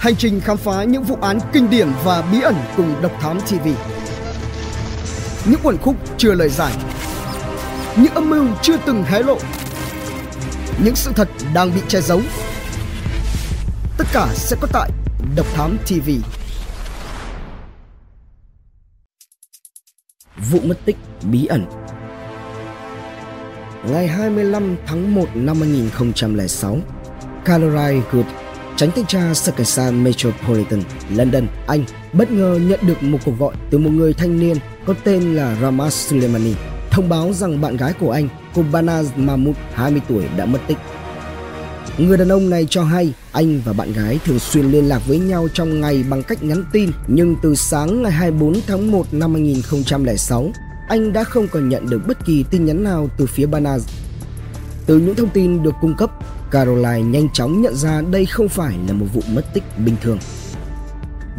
Hành trình khám phá những vụ án kinh điển và bí ẩn cùng Độc Thám TV. Những quần khúc chưa lời giải. Những âm mưu chưa từng hé lộ. Những sự thật đang bị che giấu. Tất cả sẽ có tại Độc Thám TV. Vụ mất tích bí ẩn Ngày 25 tháng 1 năm 2006, Caroline Good, tránh thanh tra sở cảnh sát Metropolitan London, Anh, bất ngờ nhận được một cuộc gọi từ một người thanh niên có tên là Ramaz Suleimani, thông báo rằng bạn gái của anh, cô Banaz Mahmoud, 20 tuổi đã mất tích. Người đàn ông này cho hay anh và bạn gái thường xuyên liên lạc với nhau trong ngày bằng cách nhắn tin, nhưng từ sáng ngày 24 tháng 1 năm 2006, anh đã không còn nhận được bất kỳ tin nhắn nào từ phía Banaz. Từ những thông tin được cung cấp, Caroline nhanh chóng nhận ra đây không phải là một vụ mất tích bình thường.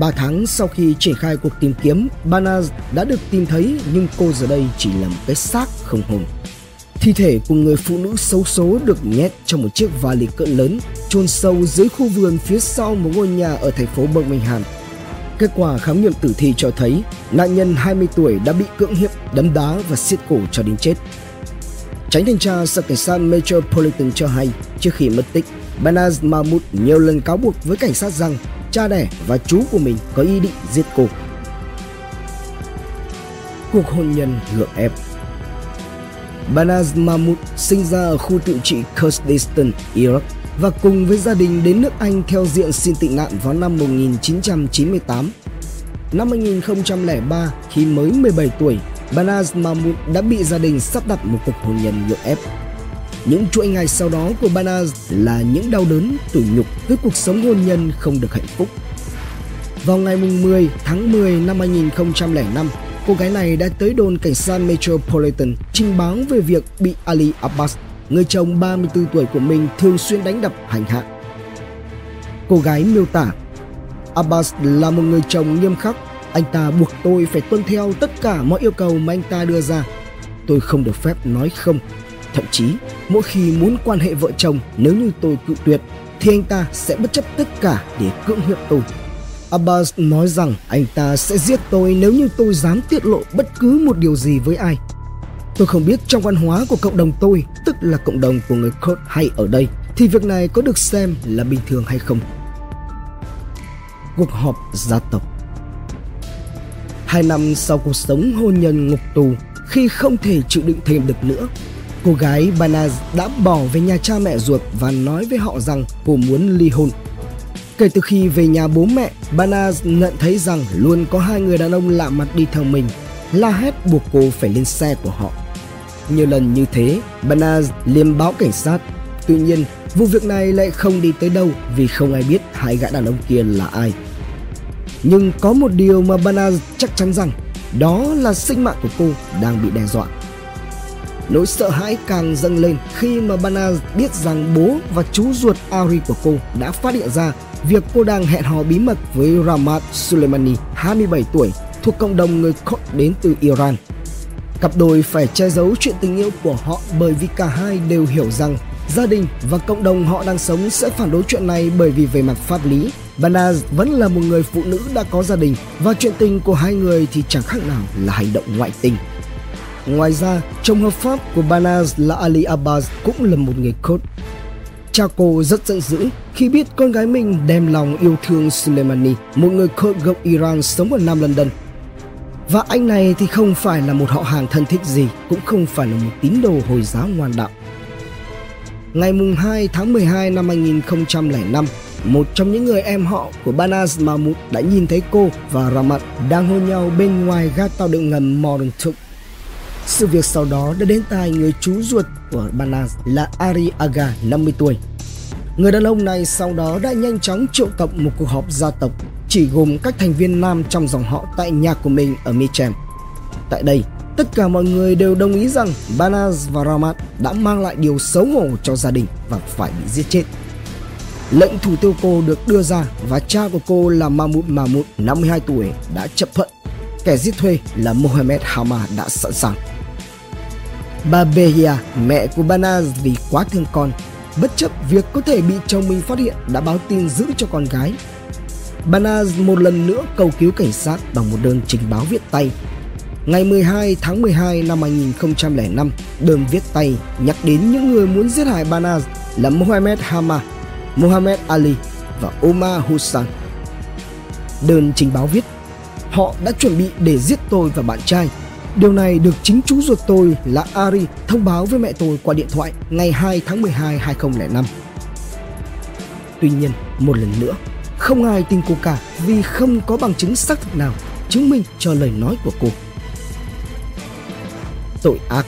Ba tháng sau khi triển khai cuộc tìm kiếm, Bana đã được tìm thấy nhưng cô giờ đây chỉ là một cái xác không hồn. Thi thể của người phụ nữ xấu số được nhét trong một chiếc vali cỡ lớn, chôn sâu dưới khu vườn phía sau một ngôi nhà ở thành phố Birmingham. Kết quả khám nghiệm tử thi cho thấy nạn nhân 20 tuổi đã bị cưỡng hiếp, đấm đá và siết cổ cho đến chết. Tránh thanh tra sở cảnh sát Metropolitan cho hay trước khi mất tích, Banaz Mahmoud nhiều lần cáo buộc với cảnh sát rằng cha đẻ và chú của mình có ý định giết cô. Cuộc hôn nhân gượng ép Banaz Mahmoud sinh ra ở khu tự trị Kurdistan, Iraq và cùng với gia đình đến nước Anh theo diện xin tị nạn vào năm 1998. Năm 2003, khi mới 17 tuổi, Banaz Mahmoud đã bị gia đình sắp đặt một cuộc hôn nhân ngược ép. Những chuỗi ngày sau đó của Banaz là những đau đớn, tủi nhục với cuộc sống hôn nhân không được hạnh phúc. Vào ngày 10 tháng 10 năm 2005, cô gái này đã tới đồn cảnh sát Metropolitan trình báo về việc bị Ali Abbas, người chồng 34 tuổi của mình thường xuyên đánh đập hành hạ. Cô gái miêu tả, Abbas là một người chồng nghiêm khắc, anh ta buộc tôi phải tuân theo tất cả mọi yêu cầu mà anh ta đưa ra. Tôi không được phép nói không. Thậm chí, mỗi khi muốn quan hệ vợ chồng, nếu như tôi cự tuyệt, thì anh ta sẽ bất chấp tất cả để cưỡng hiếp tôi. Abbas nói rằng anh ta sẽ giết tôi nếu như tôi dám tiết lộ bất cứ một điều gì với ai. Tôi không biết trong văn hóa của cộng đồng tôi, tức là cộng đồng của người Kurd hay ở đây, thì việc này có được xem là bình thường hay không. Cuộc họp gia tộc Hai năm sau cuộc sống hôn nhân ngục tù, khi không thể chịu đựng thêm được nữa, cô gái Banaz đã bỏ về nhà cha mẹ ruột và nói với họ rằng cô muốn ly hôn. Kể từ khi về nhà bố mẹ, Banaz nhận thấy rằng luôn có hai người đàn ông lạ mặt đi theo mình, la hét buộc cô phải lên xe của họ. Nhiều lần như thế, Banaz liêm báo cảnh sát. Tuy nhiên, vụ việc này lại không đi tới đâu vì không ai biết hai gã đàn ông kia là ai. Nhưng có một điều mà Bana chắc chắn rằng đó là sinh mạng của cô đang bị đe dọa. Nỗi sợ hãi càng dâng lên khi mà Bana biết rằng bố và chú ruột Ari của cô đã phát hiện ra việc cô đang hẹn hò bí mật với Ramat Soleimani, 27 tuổi, thuộc cộng đồng người Kurd đến từ Iran. Cặp đôi phải che giấu chuyện tình yêu của họ bởi vì cả hai đều hiểu rằng gia đình và cộng đồng họ đang sống sẽ phản đối chuyện này bởi vì về mặt pháp lý, Banaz vẫn là một người phụ nữ đã có gia đình và chuyện tình của hai người thì chẳng khác nào là hành động ngoại tình. Ngoài ra, chồng hợp pháp của Banaz là Ali Abbas cũng là một người Kurd. Cha cô rất giận dữ khi biết con gái mình đem lòng yêu thương Soleimani, một người Kurd gốc Iran sống ở Nam London. Và anh này thì không phải là một họ hàng thân thích gì, cũng không phải là một tín đồ Hồi giáo ngoan đạo. Ngày 2 tháng 12 năm 2005, một trong những người em họ của Banaz Mahmoud đã nhìn thấy cô và Ramat đang hôn nhau bên ngoài ga tàu điện ngầm Modern Turk. Sự việc sau đó đã đến tai người chú ruột của Banaz là Ari Aga, 50 tuổi. Người đàn ông này sau đó đã nhanh chóng triệu tập một cuộc họp gia tộc chỉ gồm các thành viên nam trong dòng họ tại nhà của mình ở Michem. Tại đây, tất cả mọi người đều đồng ý rằng Banaz và Ramat đã mang lại điều xấu hổ cho gia đình và phải bị giết chết. Lệnh thủ tiêu cô được đưa ra và cha của cô là Mahmoud Mahmoud 52 tuổi đã chấp thuận. Kẻ giết thuê là Mohammed Hama đã sẵn sàng. Bà Behia, mẹ của Banaz vì quá thương con, bất chấp việc có thể bị chồng mình phát hiện đã báo tin giữ cho con gái. Banaz một lần nữa cầu cứu cảnh sát bằng một đơn trình báo viết tay. Ngày 12 tháng 12 năm 2005, đơn viết tay nhắc đến những người muốn giết hại Banaz là Mohammed Hama, Muhammad Ali và Omar Hussein. Đơn trình báo viết Họ đã chuẩn bị để giết tôi và bạn trai. Điều này được chính chú ruột tôi là Ari thông báo với mẹ tôi qua điện thoại ngày 2 tháng 12 2005. Tuy nhiên, một lần nữa, không ai tin cô cả vì không có bằng chứng xác thực nào chứng minh cho lời nói của cô. Tội ác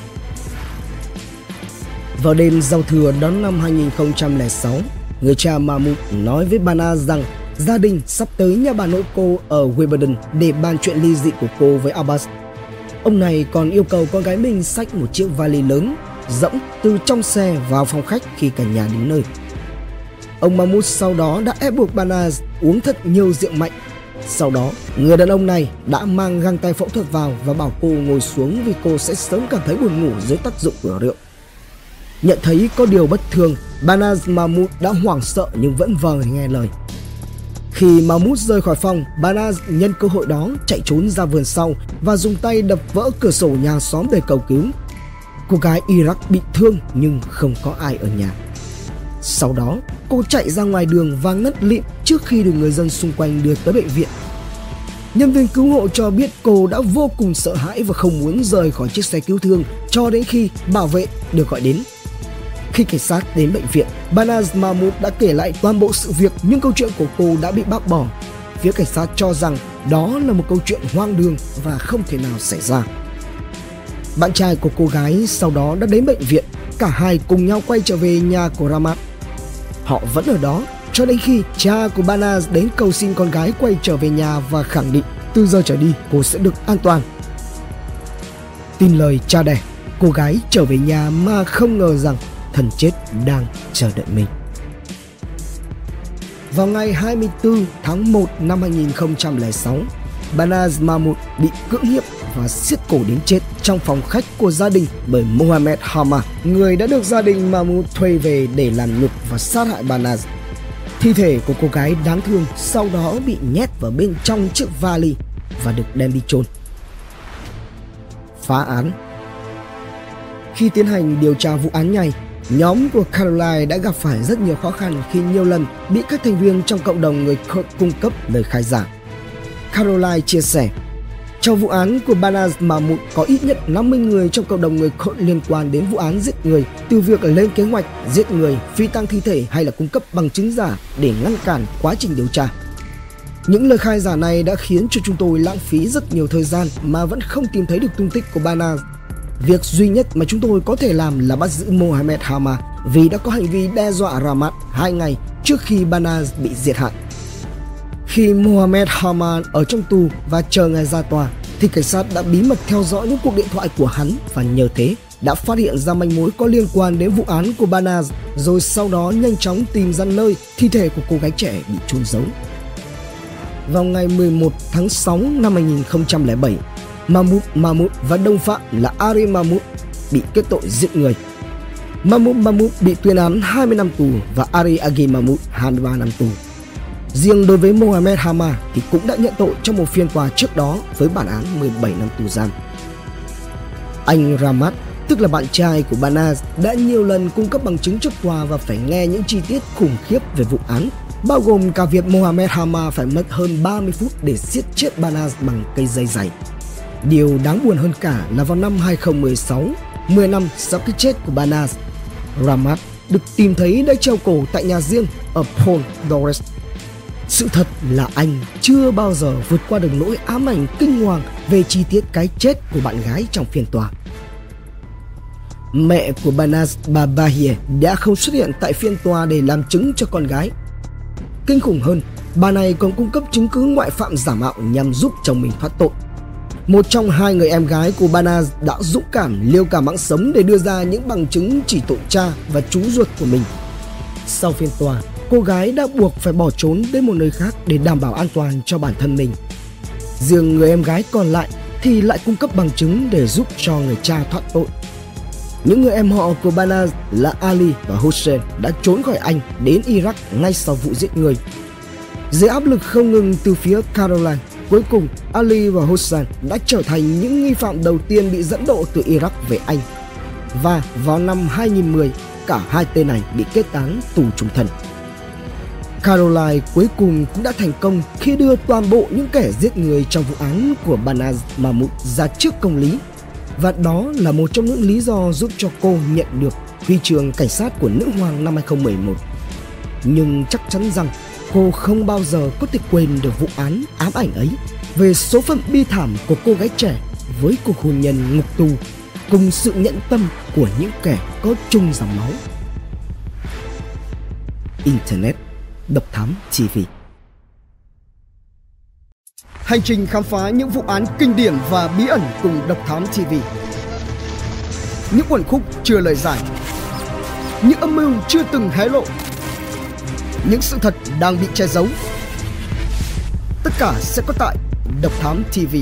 Vào đêm giao thừa đón năm 2006, người cha Mahmoud nói với Bana rằng gia đình sắp tới nhà bà nội cô ở Wimbledon để bàn chuyện ly dị của cô với Abbas. Ông này còn yêu cầu con gái mình xách một chiếc vali lớn, rỗng từ trong xe vào phòng khách khi cả nhà đến nơi. Ông Mahmoud sau đó đã ép buộc Banaz uống thật nhiều rượu mạnh. Sau đó, người đàn ông này đã mang găng tay phẫu thuật vào và bảo cô ngồi xuống vì cô sẽ sớm cảm thấy buồn ngủ dưới tác dụng của rượu. Nhận thấy có điều bất thường, Banaz Mahmoud đã hoảng sợ nhưng vẫn vờ nghe lời. Khi Mahmoud rời khỏi phòng, Banaz nhân cơ hội đó chạy trốn ra vườn sau và dùng tay đập vỡ cửa sổ nhà xóm để cầu cứu. Cô gái Iraq bị thương nhưng không có ai ở nhà. Sau đó, cô chạy ra ngoài đường và ngất lịm trước khi được người dân xung quanh đưa tới bệnh viện. Nhân viên cứu hộ cho biết cô đã vô cùng sợ hãi và không muốn rời khỏi chiếc xe cứu thương cho đến khi bảo vệ được gọi đến. Khi cảnh sát đến bệnh viện, Banaz Mahmoud đã kể lại toàn bộ sự việc nhưng câu chuyện của cô đã bị bác bỏ. Phía cảnh sát cho rằng đó là một câu chuyện hoang đường và không thể nào xảy ra. Bạn trai của cô gái sau đó đã đến bệnh viện, cả hai cùng nhau quay trở về nhà của Ramat. Họ vẫn ở đó cho đến khi cha của Banaz đến cầu xin con gái quay trở về nhà và khẳng định từ giờ trở đi cô sẽ được an toàn. Tin lời cha đẻ, cô gái trở về nhà mà không ngờ rằng thần chết đang chờ đợi mình. Vào ngày 24 tháng 1 năm 2006, Banaz Mahmoud bị cưỡng hiếp và siết cổ đến chết trong phòng khách của gia đình bởi Mohammed Hama, người đã được gia đình Mahmoud thuê về để làm nhục và sát hại Banaz. Thi thể của cô gái đáng thương sau đó bị nhét vào bên trong chiếc vali và được đem đi chôn. Phá án Khi tiến hành điều tra vụ án này, Nhóm của Caroline đã gặp phải rất nhiều khó khăn khi nhiều lần bị các thành viên trong cộng đồng người Kurd cung cấp lời khai giả. Caroline chia sẻ, trong vụ án của Banaz Mahmoud có ít nhất 50 người trong cộng đồng người Kurd liên quan đến vụ án giết người, từ việc lên kế hoạch giết người, phi tăng thi thể hay là cung cấp bằng chứng giả để ngăn cản quá trình điều tra. Những lời khai giả này đã khiến cho chúng tôi lãng phí rất nhiều thời gian mà vẫn không tìm thấy được tung tích của Banaz Việc duy nhất mà chúng tôi có thể làm là bắt giữ Mohammed Hama vì đã có hành vi đe dọa Ramat hai ngày trước khi Bana bị diệt hại. Khi Mohammed Hama ở trong tù và chờ ngày ra tòa, thì cảnh sát đã bí mật theo dõi những cuộc điện thoại của hắn và nhờ thế đã phát hiện ra manh mối có liên quan đến vụ án của Banaz rồi sau đó nhanh chóng tìm ra nơi thi thể của cô gái trẻ bị chôn giấu. Vào ngày 11 tháng 6 năm 2007, Mahmoud Mahmoud và đồng phạm là Ari Mahmoud bị kết tội giết người. Mahmoud Mahmoud bị tuyên án 20 năm tù và Ari Agi Mahmoud 23 năm tù. Riêng đối với Mohamed Hama thì cũng đã nhận tội trong một phiên tòa trước đó với bản án 17 năm tù giam. Anh Ramat, tức là bạn trai của Banaz, đã nhiều lần cung cấp bằng chứng trước tòa và phải nghe những chi tiết khủng khiếp về vụ án, bao gồm cả việc Mohamed Hama phải mất hơn 30 phút để giết chết Banaz bằng cây dây dày. Điều đáng buồn hơn cả là vào năm 2016, 10 năm sau cái chết của Banas Ramat được tìm thấy đã treo cổ tại nhà riêng ở Port Doris. Sự thật là anh chưa bao giờ vượt qua được nỗi ám ảnh kinh hoàng về chi tiết cái chết của bạn gái trong phiên tòa. Mẹ của Banas Babahie đã không xuất hiện tại phiên tòa để làm chứng cho con gái. Kinh khủng hơn, bà này còn cung cấp chứng cứ ngoại phạm giả mạo nhằm giúp chồng mình thoát tội một trong hai người em gái của Banaz đã dũng cảm liêu cả mạng sống để đưa ra những bằng chứng chỉ tội cha và chú ruột của mình. Sau phiên tòa, cô gái đã buộc phải bỏ trốn đến một nơi khác để đảm bảo an toàn cho bản thân mình. Riêng người em gái còn lại thì lại cung cấp bằng chứng để giúp cho người cha thoát tội. Những người em họ của Banaz là Ali và Hussein đã trốn khỏi Anh đến Iraq ngay sau vụ giết người. Dưới áp lực không ngừng từ phía Caroline, cuối cùng Ali và Hossein đã trở thành những nghi phạm đầu tiên bị dẫn độ từ Iraq về Anh. Và vào năm 2010, cả hai tên này bị kết án tù trung thân. Caroline cuối cùng cũng đã thành công khi đưa toàn bộ những kẻ giết người trong vụ án của Banaz Mahmoud ra trước công lý. Và đó là một trong những lý do giúp cho cô nhận được huy trường cảnh sát của nữ hoàng năm 2011. Nhưng chắc chắn rằng cô không bao giờ có thể quên được vụ án ám ảnh ấy. Về số phận bi thảm của cô gái trẻ với cuộc hôn nhân ngục tù cùng sự nhẫn tâm của những kẻ có chung dòng máu. Internet, Độc Thám TV Hành trình khám phá những vụ án kinh điển và bí ẩn cùng Độc Thám TV Những quần khúc chưa lời giải. Những âm mưu chưa từng hé lộ. Những sự thật đang bị che giấu. Tất cả sẽ có tại Độc Thám TV